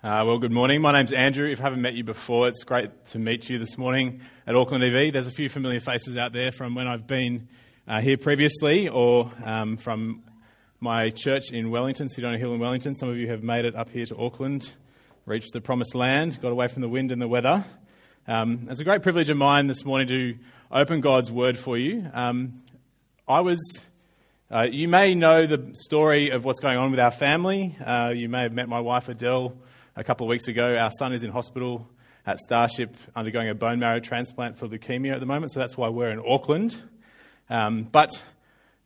Uh, well, good morning. My name's Andrew. If I haven't met you before, it's great to meet you this morning at Auckland EV. There's a few familiar faces out there from when I've been uh, here previously or um, from my church in Wellington, City on a Hill in Wellington. Some of you have made it up here to Auckland, reached the promised land, got away from the wind and the weather. Um, it's a great privilege of mine this morning to open God's word for you. Um, I was uh, you may know the story of what's going on with our family. Uh, you may have met my wife Adele a couple of weeks ago. Our son is in hospital at Starship undergoing a bone marrow transplant for leukemia at the moment, so that's why we're in Auckland. Um, but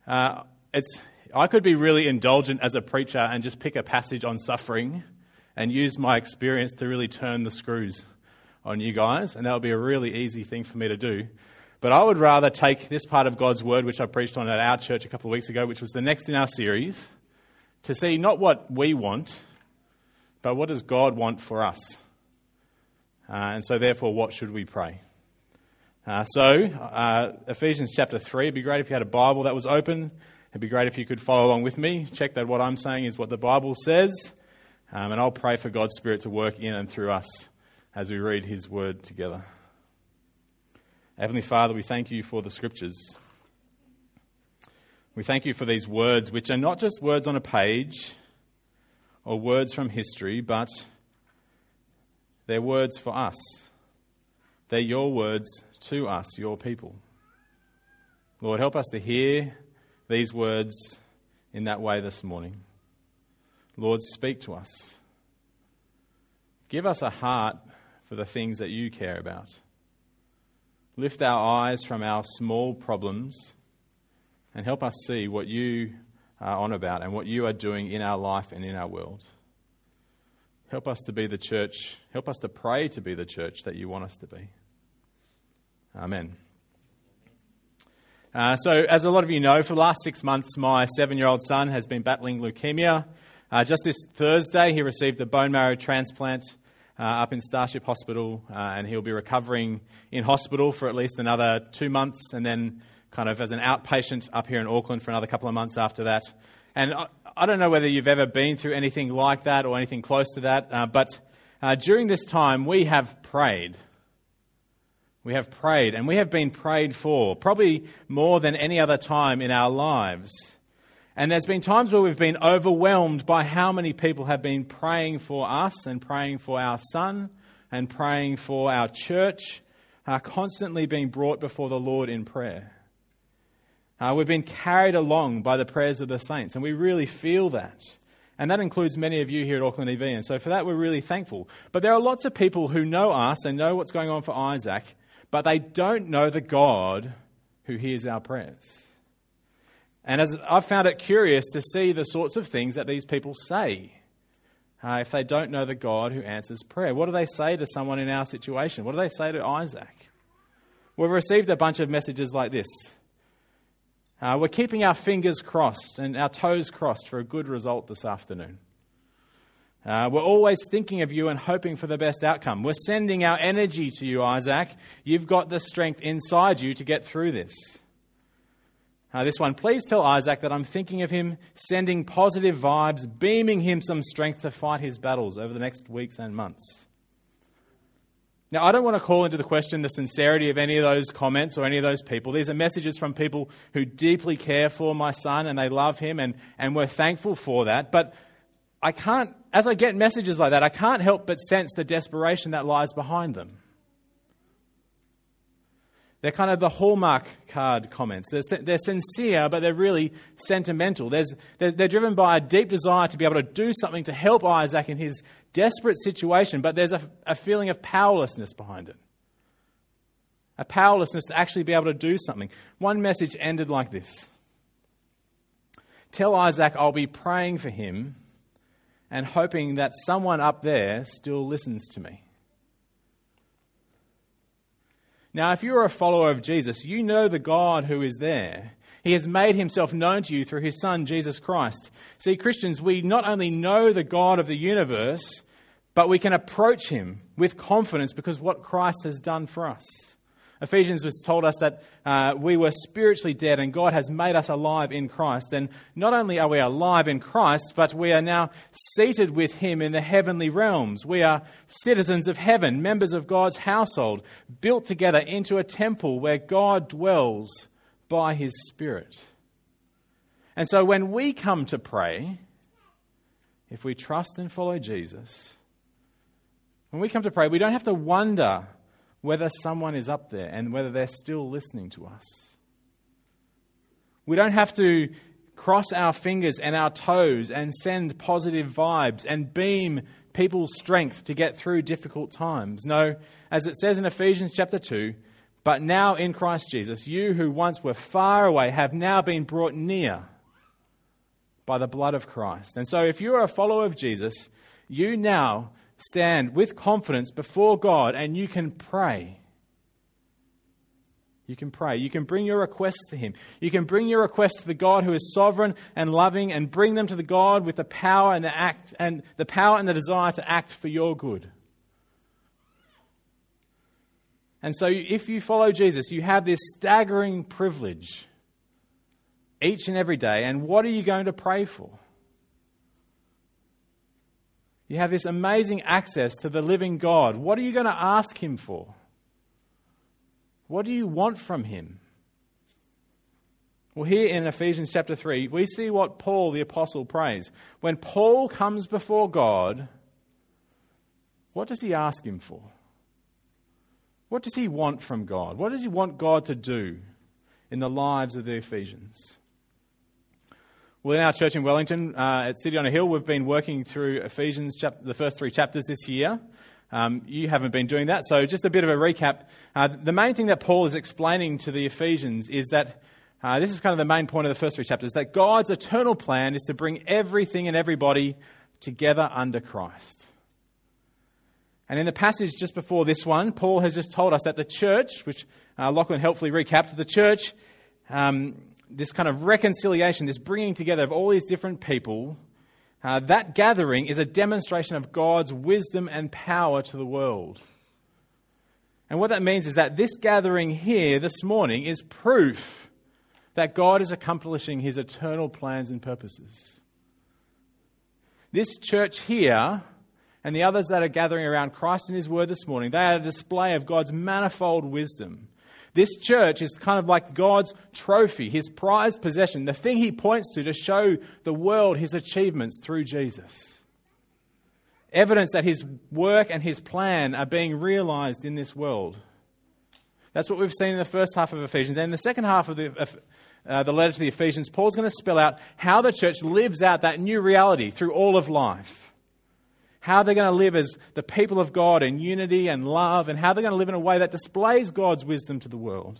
uh, it's, I could be really indulgent as a preacher and just pick a passage on suffering and use my experience to really turn the screws on you guys, and that would be a really easy thing for me to do. But I would rather take this part of God's word, which I preached on at our church a couple of weeks ago, which was the next in our series, to see not what we want, but what does God want for us? Uh, and so, therefore, what should we pray? Uh, so, uh, Ephesians chapter 3, it'd be great if you had a Bible that was open. It'd be great if you could follow along with me. Check that what I'm saying is what the Bible says. Um, and I'll pray for God's Spirit to work in and through us as we read His Word together. Heavenly Father, we thank you for the Scriptures. We thank you for these words, which are not just words on a page, or words from history, but they're words for us. They're your words to us, your people. Lord, help us to hear these words in that way this morning. Lord, speak to us. Give us a heart for the things that you care about. Lift our eyes from our small problems and help us see what you on about and what you are doing in our life and in our world. Help us to be the church. Help us to pray to be the church that you want us to be. Amen. Uh, so, as a lot of you know, for the last six months, my seven year old son has been battling leukemia. Uh, just this Thursday, he received a bone marrow transplant uh, up in Starship Hospital, uh, and he'll be recovering in hospital for at least another two months and then kind of as an outpatient up here in Auckland for another couple of months after that. And I, I don't know whether you've ever been through anything like that or anything close to that, uh, but uh, during this time we have prayed. We have prayed, and we have been prayed for, probably more than any other time in our lives. And there's been times where we've been overwhelmed by how many people have been praying for us and praying for our son and praying for our church, are constantly being brought before the Lord in prayer. Uh, we've been carried along by the prayers of the saints, and we really feel that. And that includes many of you here at Auckland EV. And so for that, we're really thankful. But there are lots of people who know us and know what's going on for Isaac, but they don't know the God who hears our prayers. And as I've found it curious to see the sorts of things that these people say uh, if they don't know the God who answers prayer. What do they say to someone in our situation? What do they say to Isaac? We've received a bunch of messages like this uh, we're keeping our fingers crossed and our toes crossed for a good result this afternoon. Uh, we're always thinking of you and hoping for the best outcome. We're sending our energy to you, Isaac. You've got the strength inside you to get through this. Uh, this one, please tell Isaac that I'm thinking of him, sending positive vibes, beaming him some strength to fight his battles over the next weeks and months. Now, I don't want to call into the question the sincerity of any of those comments or any of those people. These are messages from people who deeply care for my son and they love him, and, and we're thankful for that. But I can't, as I get messages like that, I can't help but sense the desperation that lies behind them. They're kind of the Hallmark card comments. They're, they're sincere, but they're really sentimental. There's, they're, they're driven by a deep desire to be able to do something to help Isaac in his desperate situation, but there's a, a feeling of powerlessness behind it. A powerlessness to actually be able to do something. One message ended like this Tell Isaac I'll be praying for him and hoping that someone up there still listens to me. Now, if you're a follower of Jesus, you know the God who is there. He has made himself known to you through his Son, Jesus Christ. See, Christians, we not only know the God of the universe, but we can approach him with confidence because what Christ has done for us. Ephesians was told us that uh, we were spiritually dead and God has made us alive in Christ. Then not only are we alive in Christ, but we are now seated with Him in the heavenly realms. We are citizens of heaven, members of God's household, built together into a temple where God dwells by His Spirit. And so when we come to pray, if we trust and follow Jesus, when we come to pray, we don't have to wonder whether someone is up there and whether they're still listening to us. We don't have to cross our fingers and our toes and send positive vibes and beam people's strength to get through difficult times. No, as it says in Ephesians chapter 2, but now in Christ Jesus, you who once were far away have now been brought near by the blood of Christ. And so if you are a follower of Jesus, you now stand with confidence before God and you can pray. You can pray. You can bring your requests to Him. You can bring your requests to the God who is sovereign and loving and bring them to the God with the power and the act and the power and the desire to act for your good. And so if you follow Jesus, you have this staggering privilege each and every day. And what are you going to pray for? You have this amazing access to the living God. What are you going to ask Him for? What do you want from Him? Well, here in Ephesians chapter 3, we see what Paul the Apostle prays. When Paul comes before God, what does he ask Him for? What does he want from God? What does he want God to do in the lives of the Ephesians? Well, in our church in Wellington, uh, at City on a Hill, we've been working through Ephesians, chap- the first three chapters this year. Um, you haven't been doing that, so just a bit of a recap. Uh, the main thing that Paul is explaining to the Ephesians is that uh, this is kind of the main point of the first three chapters that God's eternal plan is to bring everything and everybody together under Christ. And in the passage just before this one, Paul has just told us that the church, which uh, Lachlan helpfully recapped, the church um, this kind of reconciliation, this bringing together of all these different people, uh, that gathering is a demonstration of God's wisdom and power to the world. And what that means is that this gathering here this morning is proof that God is accomplishing his eternal plans and purposes. This church here and the others that are gathering around Christ and his word this morning, they are a display of God's manifold wisdom this church is kind of like God's trophy, his prized possession, the thing he points to to show the world his achievements through Jesus. Evidence that his work and his plan are being realized in this world. That's what we've seen in the first half of Ephesians. And in the second half of the, uh, the letter to the Ephesians, Paul's going to spell out how the church lives out that new reality through all of life how they're going to live as the people of God in unity and love, and how they're going to live in a way that displays God's wisdom to the world.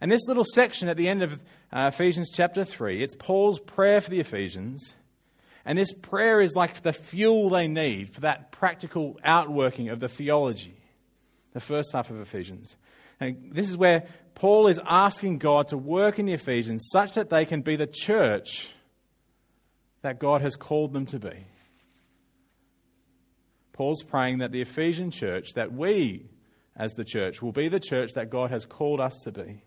And this little section at the end of uh, Ephesians chapter 3, it's Paul's prayer for the Ephesians. And this prayer is like the fuel they need for that practical outworking of the theology, the first half of Ephesians. And this is where Paul is asking God to work in the Ephesians such that they can be the church that God has called them to be. Paul's praying that the Ephesian church, that we as the church, will be the church that God has called us to be.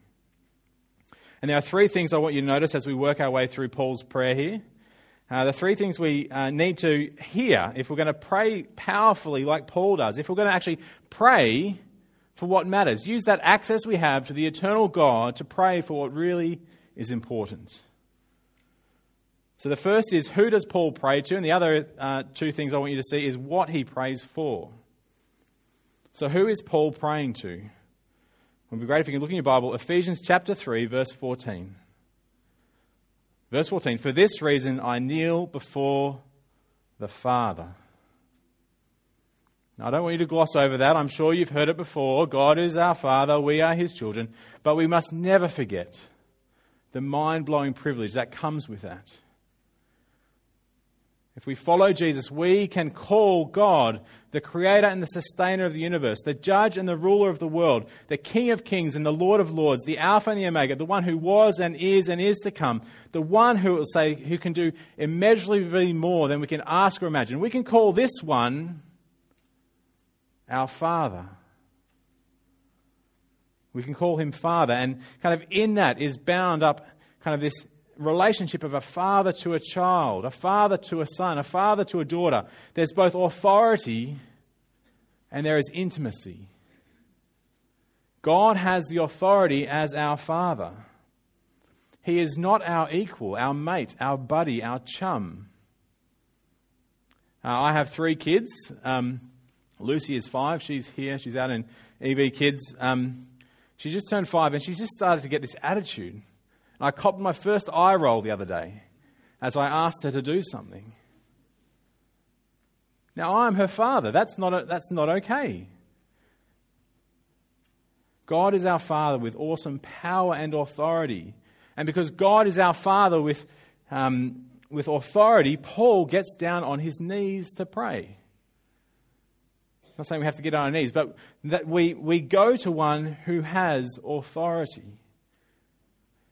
And there are three things I want you to notice as we work our way through Paul's prayer here. Uh, the three things we uh, need to hear if we're going to pray powerfully like Paul does, if we're going to actually pray for what matters, use that access we have to the eternal God to pray for what really is important. So the first is who does Paul pray to? And the other uh, two things I want you to see is what he prays for. So who is Paul praying to? It would be great if you can look in your Bible, Ephesians chapter 3, verse 14. Verse 14 For this reason I kneel before the Father. Now, I don't want you to gloss over that. I'm sure you've heard it before. God is our Father, we are His children. But we must never forget the mind blowing privilege that comes with that. If we follow Jesus, we can call God the creator and the sustainer of the universe, the judge and the ruler of the world, the King of kings and the Lord of lords, the Alpha and the Omega, the one who was and is and is to come, the one who will say who can do immeasurably more than we can ask or imagine. We can call this one our Father. We can call him Father. And kind of in that is bound up kind of this relationship of a father to a child, a father to a son, a father to a daughter. There's both authority and there is intimacy. God has the authority as our Father. He is not our equal, our mate, our buddy, our chum. Uh, I have three kids. Um, Lucy is five. She's here. She's out in EV Kids. Um, she just turned five and she's just started to get this attitude. I copped my first eye roll the other day as I asked her to do something. Now, I'm her father. That's not, a, that's not okay. God is our Father with awesome power and authority. And because God is our Father with, um, with authority, Paul gets down on his knees to pray. I'm not saying we have to get on our knees, but that we, we go to one who has authority.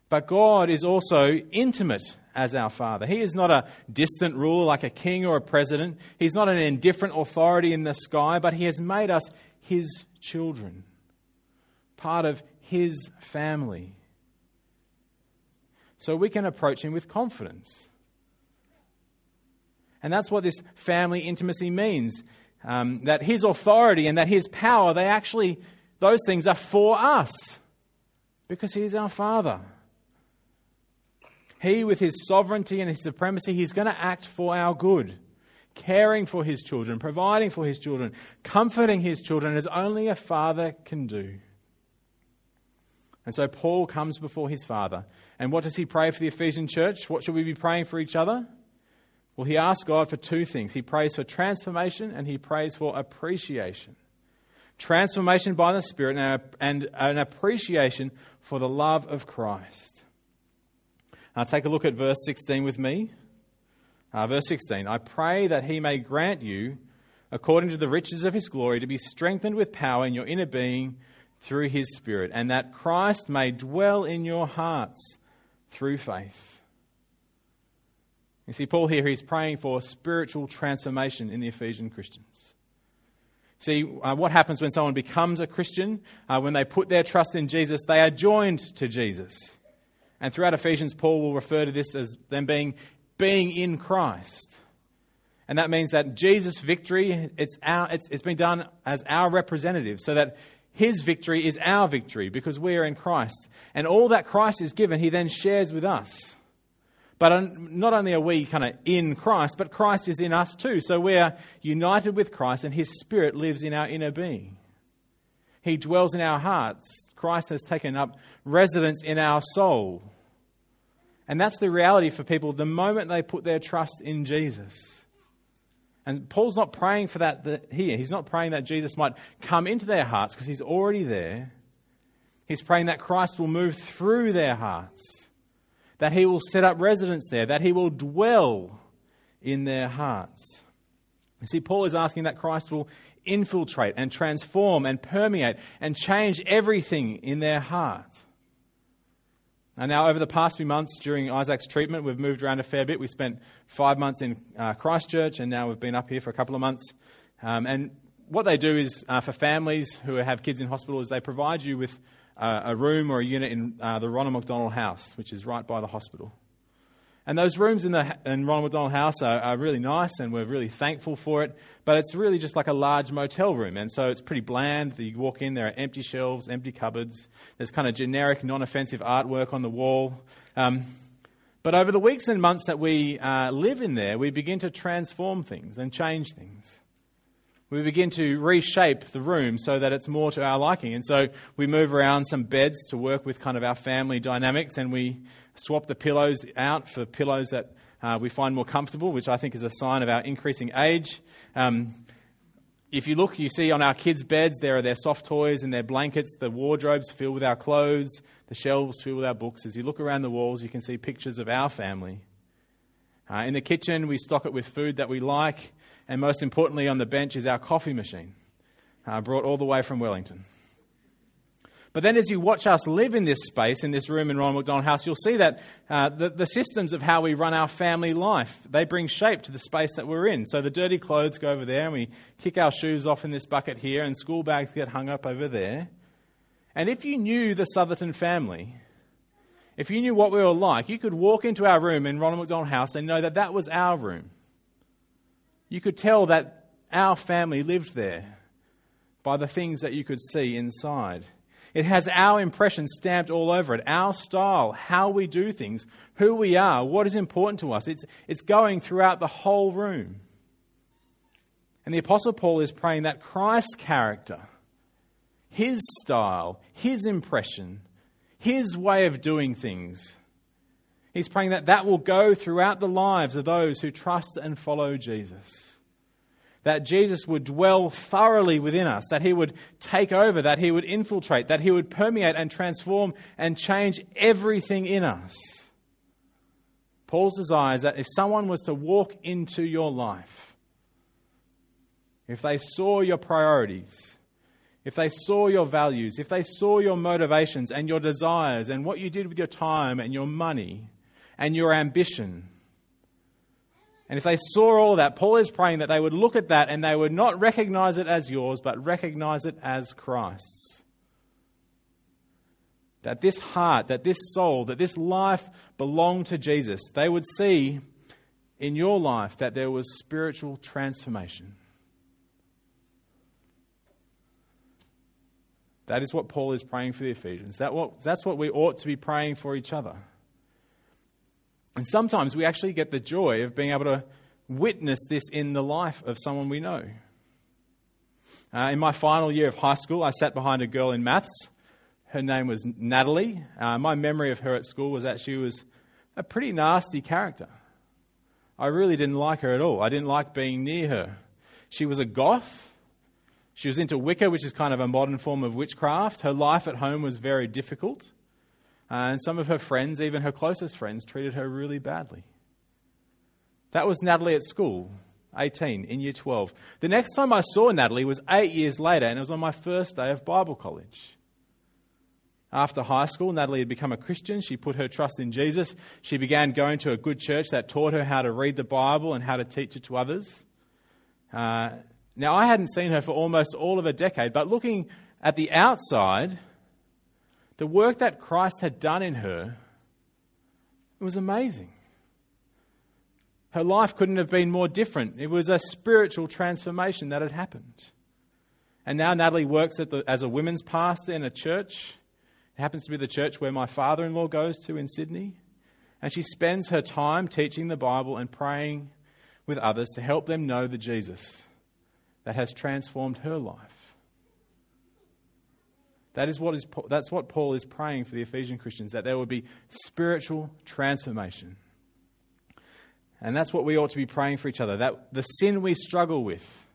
But God is also intimate as our Father. He is not a distant ruler like a king or a president. He's not an indifferent authority in the sky, but He has made us His children part of His family. So we can approach Him with confidence. And that's what this family intimacy means. Um, that His authority and that His power, they actually, those things are for us because He is our Father. He, with His sovereignty and His supremacy, He's going to act for our good caring for his children, providing for his children, comforting his children as only a father can do. And so Paul comes before his father. And what does he pray for the Ephesian church? What should we be praying for each other? Well, he asks God for two things. He prays for transformation and he prays for appreciation. Transformation by the Spirit and an appreciation for the love of Christ. Now, take a look at verse 16 with me. Uh, verse 16 I pray that he may grant you, according to the riches of his glory, to be strengthened with power in your inner being through his Spirit, and that Christ may dwell in your hearts through faith. You see, Paul here, he's praying for spiritual transformation in the Ephesian Christians. See, uh, what happens when someone becomes a Christian? Uh, when they put their trust in Jesus, they are joined to Jesus. And throughout Ephesians, Paul will refer to this as them being, being in Christ. And that means that Jesus' victory, it's, our, it's, it's been done as our representative, so that his victory is our victory because we are in Christ. And all that Christ is given, he then shares with us. But not only are we kind of in Christ, but Christ is in us too. So we are united with Christ, and his spirit lives in our inner being. He dwells in our hearts. Christ has taken up residence in our soul. And that's the reality for people the moment they put their trust in Jesus. And Paul's not praying for that here. He's not praying that Jesus might come into their hearts because he's already there. He's praying that Christ will move through their hearts, that he will set up residence there, that he will dwell in their hearts. You see, Paul is asking that Christ will infiltrate and transform and permeate and change everything in their heart. And now, over the past few months during Isaac's treatment, we've moved around a fair bit. We spent five months in uh, Christchurch, and now we've been up here for a couple of months. Um, and what they do is, uh, for families who have kids in hospital, is they provide you with uh, a room or a unit in uh, the Ronald McDonald House, which is right by the hospital. And those rooms in the in Ronald McDonald House are, are, really nice, and we're really thankful for it. But it's really just like a large motel room, and so it's pretty bland. You walk in, there are empty shelves, empty cupboards. There's kind of generic, non-offensive artwork on the wall. Um, but over the weeks and months that we uh, live in there, we begin to transform things and change things. We begin to reshape the room so that it's more to our liking. And so we move around some beds to work with kind of our family dynamics, and we swap the pillows out for pillows that uh, we find more comfortable, which I think is a sign of our increasing age. Um, if you look, you see on our kids' beds, there are their soft toys and their blankets, the wardrobes filled with our clothes, the shelves filled with our books. As you look around the walls, you can see pictures of our family. Uh, in the kitchen, we stock it with food that we like, and most importantly, on the bench is our coffee machine, uh, brought all the way from Wellington. But then, as you watch us live in this space, in this room in Ronald McDonald House, you'll see that uh, the, the, systems of how we run our family life they bring shape to the space that we're in. So the dirty clothes go over there, and we kick our shoes off in this bucket here, and school bags get hung up over there. And if you knew the Southerton family, if you knew what we were like, you could walk into our room in Ronald McDonald House and know that that was our room. You could tell that our family lived there by the things that you could see inside. It has our impression stamped all over it, our style, how we do things, who we are, what is important to us. It's, it's going throughout the whole room. And the Apostle Paul is praying that Christ's character, his style, his impression, his way of doing things, he's praying that that will go throughout the lives of those who trust and follow Jesus that Jesus would dwell thoroughly within us, that he would take over, that he would infiltrate, that he would permeate and transform and change everything in us. Paul's desire is that if someone was to walk into your life, if they saw your priorities, if they saw your values, if they saw your motivations and your desires and what you did with your time and your money and your ambition, and if they saw all that, Paul is praying that they would look at that and they would not recognize it as yours, but recognize it as Christ's. That this heart, that this soul, that this life belonged to Jesus. They would see in your life that there was spiritual transformation. That is what Paul is praying for the Ephesians. That what, that's what we ought to be praying for each other. And sometimes we actually get the joy of being able to witness this in the life of someone we know. Uh, in my final year of high school, I sat behind a girl in maths. Her name was Natalie. Uh, my memory of her at school was that she was a pretty nasty character. I really didn't like her at all. I didn't like being near her. She was a goth. She was into Wicca, which is kind of a modern form of witchcraft. Her life at home was very difficult. Uh, and some of her friends, even her closest friends, treated her really badly. That was Natalie at school, 18, in year 12. The next time I saw Natalie was eight years later, and it was on my first day of Bible college. After high school, Natalie had become a Christian. She put her trust in Jesus. She began going to a good church that taught her how to read the Bible and how to teach it to others. Uh, now, I hadn't seen her for almost all of a decade, but looking at the outside, the work that Christ had done in her, it was amazing. Her life couldn't have been more different. It was a spiritual transformation that had happened. And now Natalie works the, as a women's pastor in a church. It happens to be the church where my father in law goes to in Sydney. And she spends her time teaching the Bible and praying with others to help them know the Jesus that has transformed her life. That is what is, that's what Paul is praying for the Ephesian Christians, that there would be spiritual transformation. And that's what we ought to be praying for each other, that the sin we struggle with,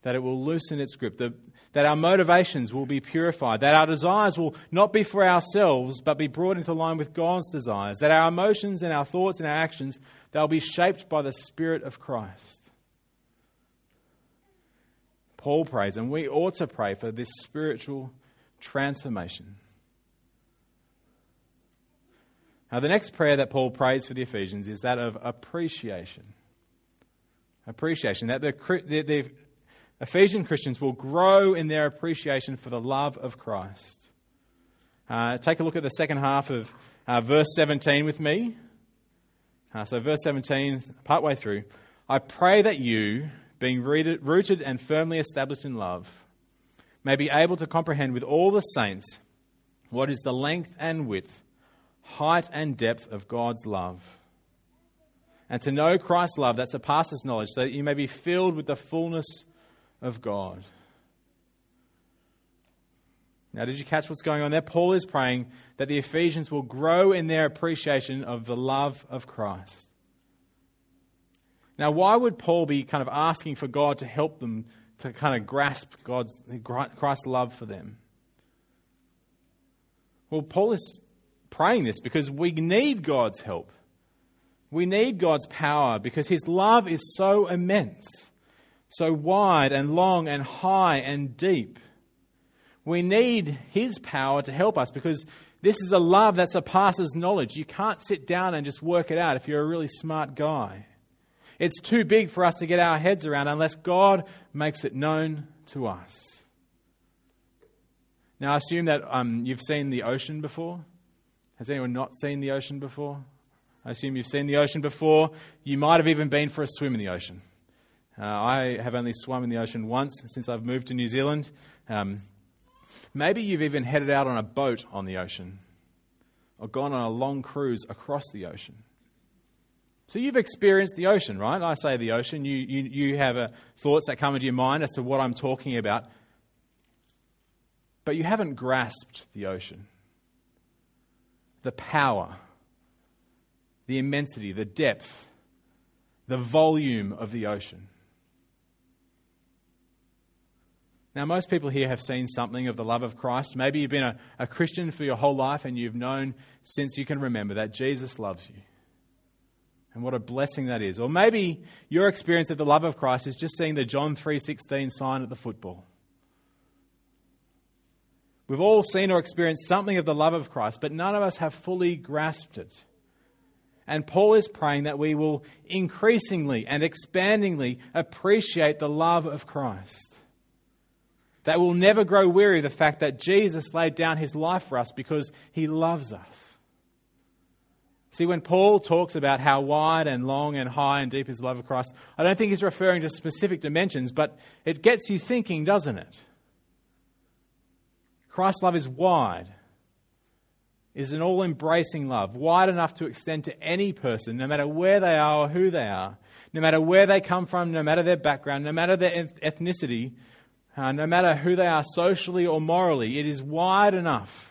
that it will loosen its grip, the, that our motivations will be purified, that our desires will not be for ourselves, but be brought into line with God's desires, that our emotions and our thoughts and our actions, they'll be shaped by the Spirit of Christ. Paul prays, and we ought to pray for this spiritual transformation. Now, the next prayer that Paul prays for the Ephesians is that of appreciation. Appreciation. That the, the, the Ephesian Christians will grow in their appreciation for the love of Christ. Uh, take a look at the second half of uh, verse 17 with me. Uh, so, verse 17, partway through. I pray that you, being rooted and firmly established in love, may be able to comprehend with all the saints what is the length and width, height and depth of God's love. And to know Christ's love that surpasses knowledge, so that you may be filled with the fullness of God. Now, did you catch what's going on there? Paul is praying that the Ephesians will grow in their appreciation of the love of Christ. Now, why would Paul be kind of asking for God to help them to kind of grasp God's Christ's love for them. Well, Paul is praying this because we need God's help. We need God's power because his love is so immense, so wide and long and high and deep. We need his power to help us because this is a love that surpasses knowledge. You can't sit down and just work it out if you're a really smart guy. It's too big for us to get our heads around unless God makes it known to us. Now, I assume that um, you've seen the ocean before. Has anyone not seen the ocean before? I assume you've seen the ocean before. You might have even been for a swim in the ocean. Uh, I have only swum in the ocean once since I've moved to New Zealand. Um, maybe you've even headed out on a boat on the ocean or gone on a long cruise across the ocean. So you've experienced the ocean, right? I say the ocean. You, you, you have thoughts that come into your mind as to what I'm talking about. But you haven't grasped the ocean, the power, the immensity, the depth, the volume of the ocean. Now, most people here have seen something of the love of Christ. Maybe you've been a, a Christian for your whole life and you've known since you can remember that Jesus loves you. And what a blessing that is. Or maybe your experience of the love of Christ is just seeing the John 3:16 sign at the football. We've all seen or experienced something of the love of Christ, but none of us have fully grasped it. And Paul is praying that we will increasingly and expandingly appreciate the love of Christ. That we'll never grow weary of the fact that Jesus laid down his life for us because he loves us. See, when Paul talks about how wide and long and high and deep is the love of Christ, I don't think he's referring to specific dimensions, but it gets you thinking, doesn't it? Christ's love is wide, is an all embracing love, wide enough to extend to any person, no matter where they are or who they are, no matter where they come from, no matter their background, no matter their ethnicity, uh, no matter who they are socially or morally. It is wide enough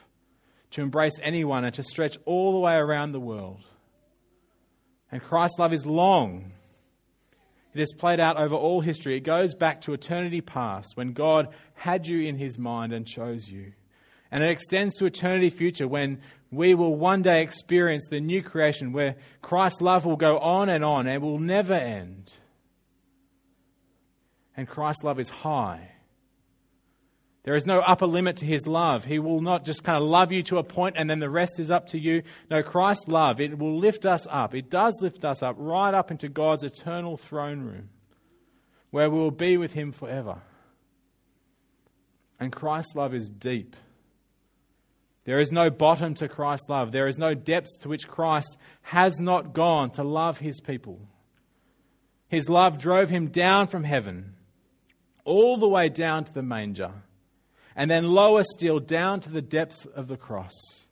to embrace anyone and to stretch all the way around the world. And Christ's love is long. It is played out over all history. It goes back to eternity past when God had you in his mind and chose you. And it extends to eternity future when we will one day experience the new creation where Christ's love will go on and on and will never end. And Christ's love is high. There is no upper limit to his love. He will not just kind of love you to a point and then the rest is up to you. No, Christ's love, it will lift us up. It does lift us up right up into God's eternal throne room where we will be with him forever. And Christ's love is deep. There is no bottom to Christ's love. There is no depths to which Christ has not gone to love his people. His love drove him down from heaven, all the way down to the manger and then lower still down to the depths of the cross,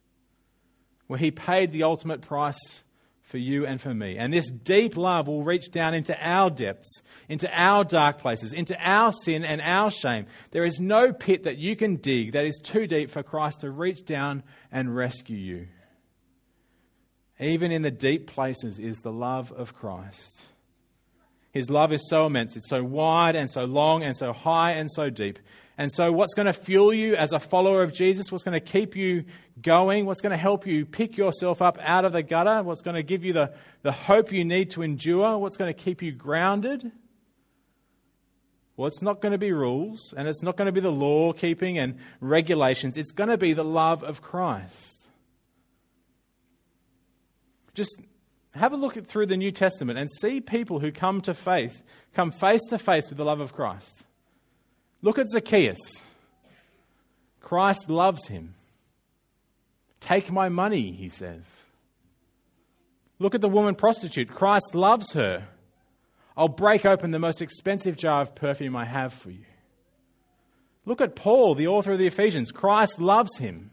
where he paid the ultimate price for you and for me. And this deep love will reach down into our depths, into our dark places, into our sin and our shame. There is no pit that you can dig that is too deep for Christ to reach down and rescue you. Even in the deep places is the love of Christ. His love is so immense, it's so wide and so long and so high and so deep and so, what's going to fuel you as a follower of Jesus? What's going to keep you going? What's going to help you pick yourself up out of the gutter? What's going to give you the, the hope you need to endure? What's going to keep you grounded? Well, it's not going to be rules, and it's not going to be the law keeping and regulations. It's going to be the love of Christ. Just have a look through the New Testament and see people who come to faith, come face to face with the love of Christ. Look at Zacchaeus. Christ loves him. Take my money, he says. Look at the woman prostitute. Christ loves her. I'll break open the most expensive jar of perfume I have for you. Look at Paul, the author of the Ephesians. Christ loves him.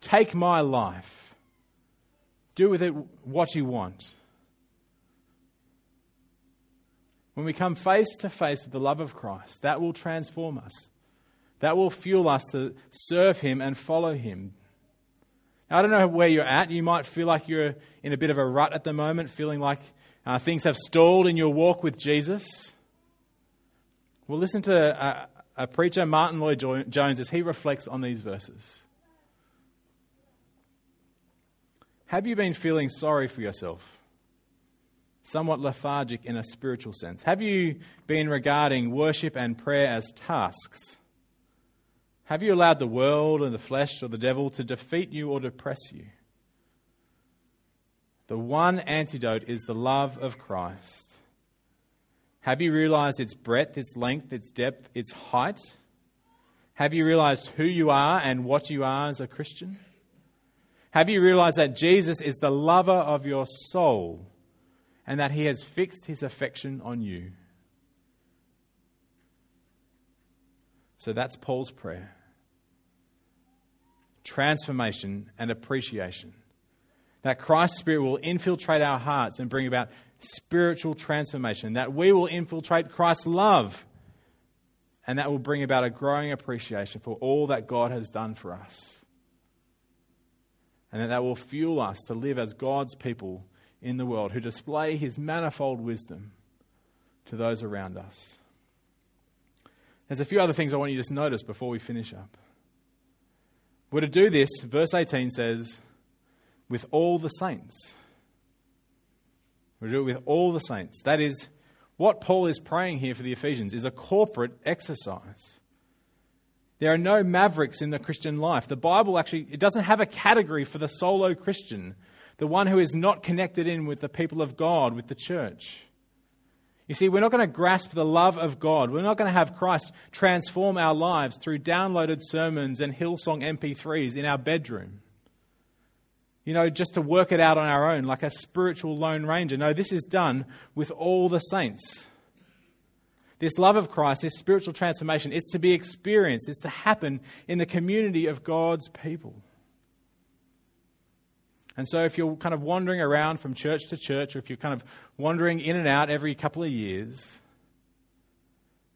Take my life. Do with it what you want. When we come face to face with the love of Christ, that will transform us. That will fuel us to serve Him and follow Him. Now, I don't know where you're at. You might feel like you're in a bit of a rut at the moment, feeling like uh, things have stalled in your walk with Jesus. Well, listen to a, a preacher, Martyn Lloyd-Jones, as he reflects on these verses. Have you been feeling sorry for yourself? Somewhat lethargic in a spiritual sense? Have you been regarding worship and prayer as tasks? Have you allowed the world and the flesh or the devil to defeat you or depress you? The one antidote is the love of Christ. Have you realized its breadth, its length, its depth, its height? Have you realized who you are and what you are as a Christian? Have you realized that Jesus is the lover of your soul and that he has fixed his affection on you? So that's Paul's prayer transformation and appreciation. That Christ's Spirit will infiltrate our hearts and bring about spiritual transformation. That we will infiltrate Christ's love and that will bring about a growing appreciation for all that God has done for us and that that will fuel us to live as God's people in the world who display his manifold wisdom to those around us. There's a few other things I want you to notice before we finish up. We're to do this, verse 18 says, with all the saints. We're to do it with all the saints. That is, what Paul is praying here for the Ephesians is a corporate exercise. There are no mavericks in the Christian life. The Bible actually it doesn't have a category for the solo Christian, the one who is not connected in with the people of God, with the church. You see, we're not going to grasp the love of God. We're not going to have Christ transform our lives through downloaded sermons and Hillsong MP3s in our bedroom. You know, just to work it out on our own like a spiritual lone ranger. No, this is done with all the saints. This love of Christ, this spiritual transformation, it's to be experienced, it's to happen in the community of God's people. And so, if you're kind of wandering around from church to church, or if you're kind of wandering in and out every couple of years,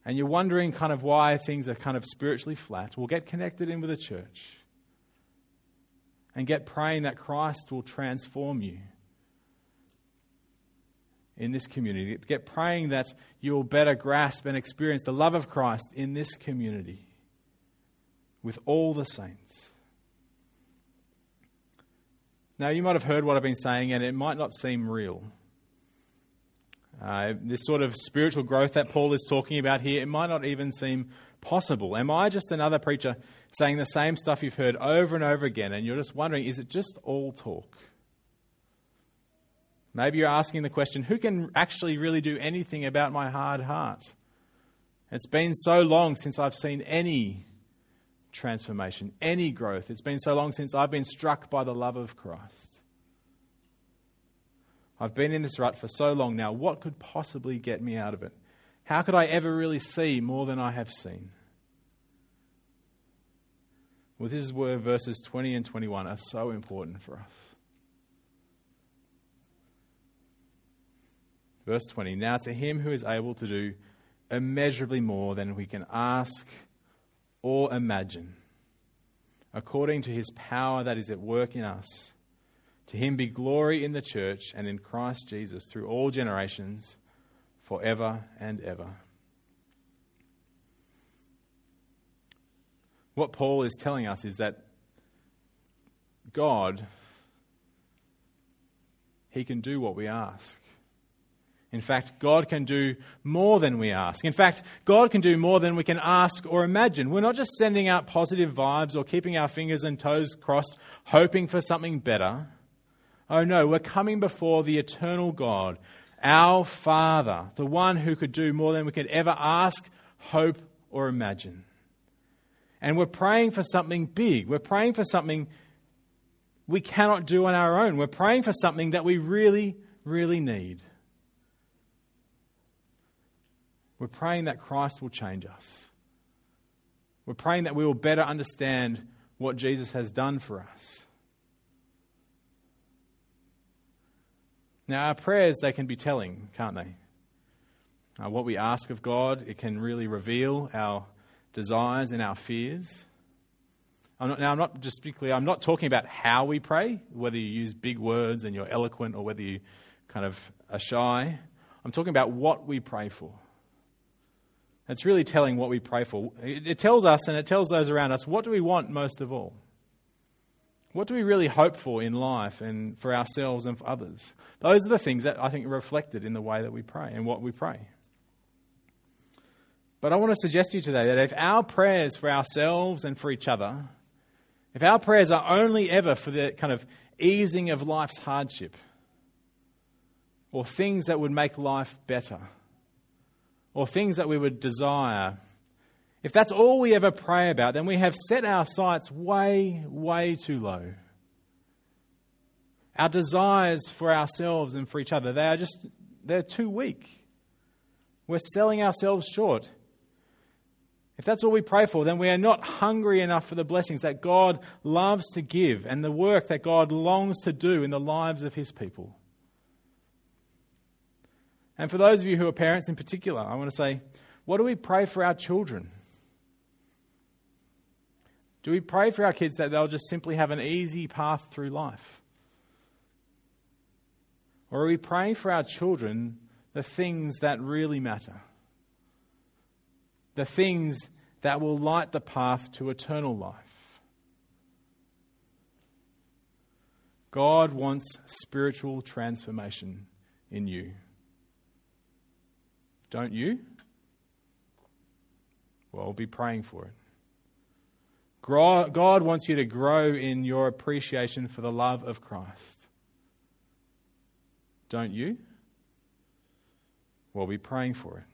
and you're wondering kind of why things are kind of spiritually flat, well, get connected in with a church and get praying that Christ will transform you in this community. Get praying that you'll better grasp and experience the love of Christ in this community with all the saints. Now, you might have heard what I've been saying, and it might not seem real. Uh, this sort of spiritual growth that Paul is talking about here, it might not even seem possible. Am I just another preacher saying the same stuff you've heard over and over again, and you're just wondering, is it just all talk? Maybe you're asking the question who can actually really do anything about my hard heart? It's been so long since I've seen any transformation, any growth. It's been so long since I've been struck by the love of Christ. I've been in this rut for so long now. What could possibly get me out of it? How could I ever really see more than I have seen? Well, this is where verses 20 and 21 are so important for us. Verse 20 Now to him who is able to do immeasurably more than we can ask or imagine, according to his power that is at work in us, to him be glory in the church and in Christ Jesus through all generations, forever and ever. What Paul is telling us is that God, He can do what we ask. In fact, God can do more than we ask. In fact, God can do more than we can ask or imagine. We're not just sending out positive vibes or keeping our fingers and toes crossed, hoping for something better. Oh no, we're coming before the eternal God, our Father, the one who could do more than we could ever ask, hope, or imagine. And we're praying for something big. We're praying for something we cannot do on our own. We're praying for something that we really, really need. We're praying that Christ will change us. We're praying that we will better understand what Jesus has done for us. Now, our prayers, they can be telling, can't they? Uh, what we ask of God, it can really reveal our desires and our fears. I'm not, now, I'm not just particularly, I'm not talking about how we pray, whether you use big words and you're eloquent or whether you kind of are shy. I'm talking about what we pray for. It's really telling what we pray for. It tells us and it tells those around us what do we want most of all? What do we really hope for in life and for ourselves and for others? Those are the things that I think are reflected in the way that we pray and what we pray. But I want to suggest to you today that if our prayers for ourselves and for each other, if our prayers are only ever for the kind of easing of life's hardship or things that would make life better, or things that we would desire, if that's all we ever pray about, then we have set our sights way, way too low. Our desires for ourselves and for each other, they are just, they're too weak. We're selling ourselves short. If that's all we pray for, then we are not hungry enough for the blessings that God loves to give and the work that God longs to do in the lives of His people. And for those of you who are parents in particular, I want to say, what do we pray for our children? Do we pray for our kids that they'll just simply have an easy path through life? Or are we praying for our children the things that really matter? The things that will light the path to eternal life. God wants spiritual transformation in you. Don't you? Well, be praying for it. God wants you to grow in your appreciation for the love of Christ. Don't you? Well, be praying for it.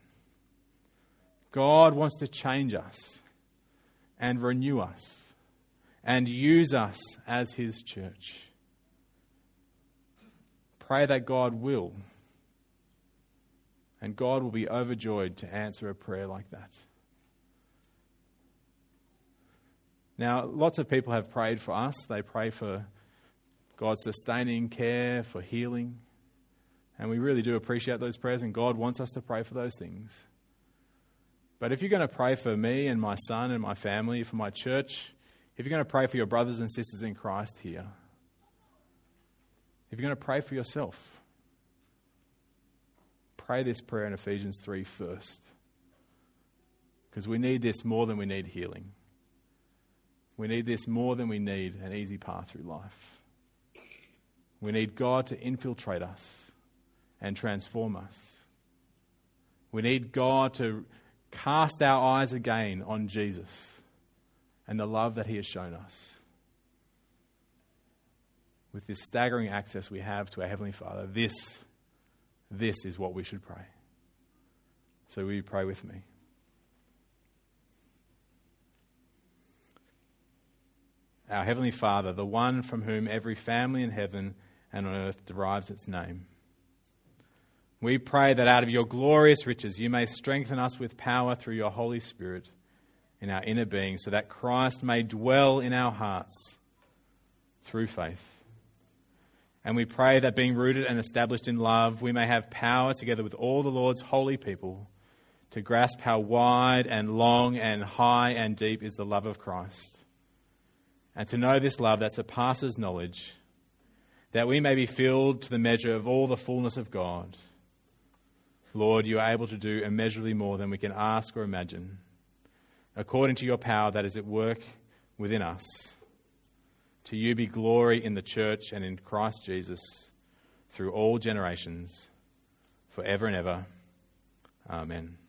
God wants to change us and renew us and use us as His church. Pray that God will. And God will be overjoyed to answer a prayer like that. Now, lots of people have prayed for us. They pray for God's sustaining care, for healing. And we really do appreciate those prayers, and God wants us to pray for those things. But if you're going to pray for me and my son and my family, for my church, if you're going to pray for your brothers and sisters in Christ here, if you're going to pray for yourself, pray this prayer in Ephesians 3 first. Because we need this more than we need healing. We need this more than we need an easy path through life. We need God to infiltrate us and transform us. We need God to cast our eyes again on Jesus and the love that he has shown us. With this staggering access we have to our Heavenly Father, this, this is what we should pray. So will you pray with me? our Heavenly Father, the one from whom every family in heaven and on earth derives its name. We pray that out of your glorious riches you may strengthen us with power through your Holy Spirit in our inner being, so that Christ may dwell in our hearts through faith. And we pray that being rooted and established in love, we may have power together with all the Lord's holy people to grasp how wide and long and high and deep is the love of Christ and to know this love that surpasses knowledge, that we may be filled to the measure of all the fullness of God. Lord, you are able to do immeasurably more than we can ask or imagine, according to your power that is at work within us. To you be glory in the church and in Christ Jesus through all generations, forever and ever. Amen.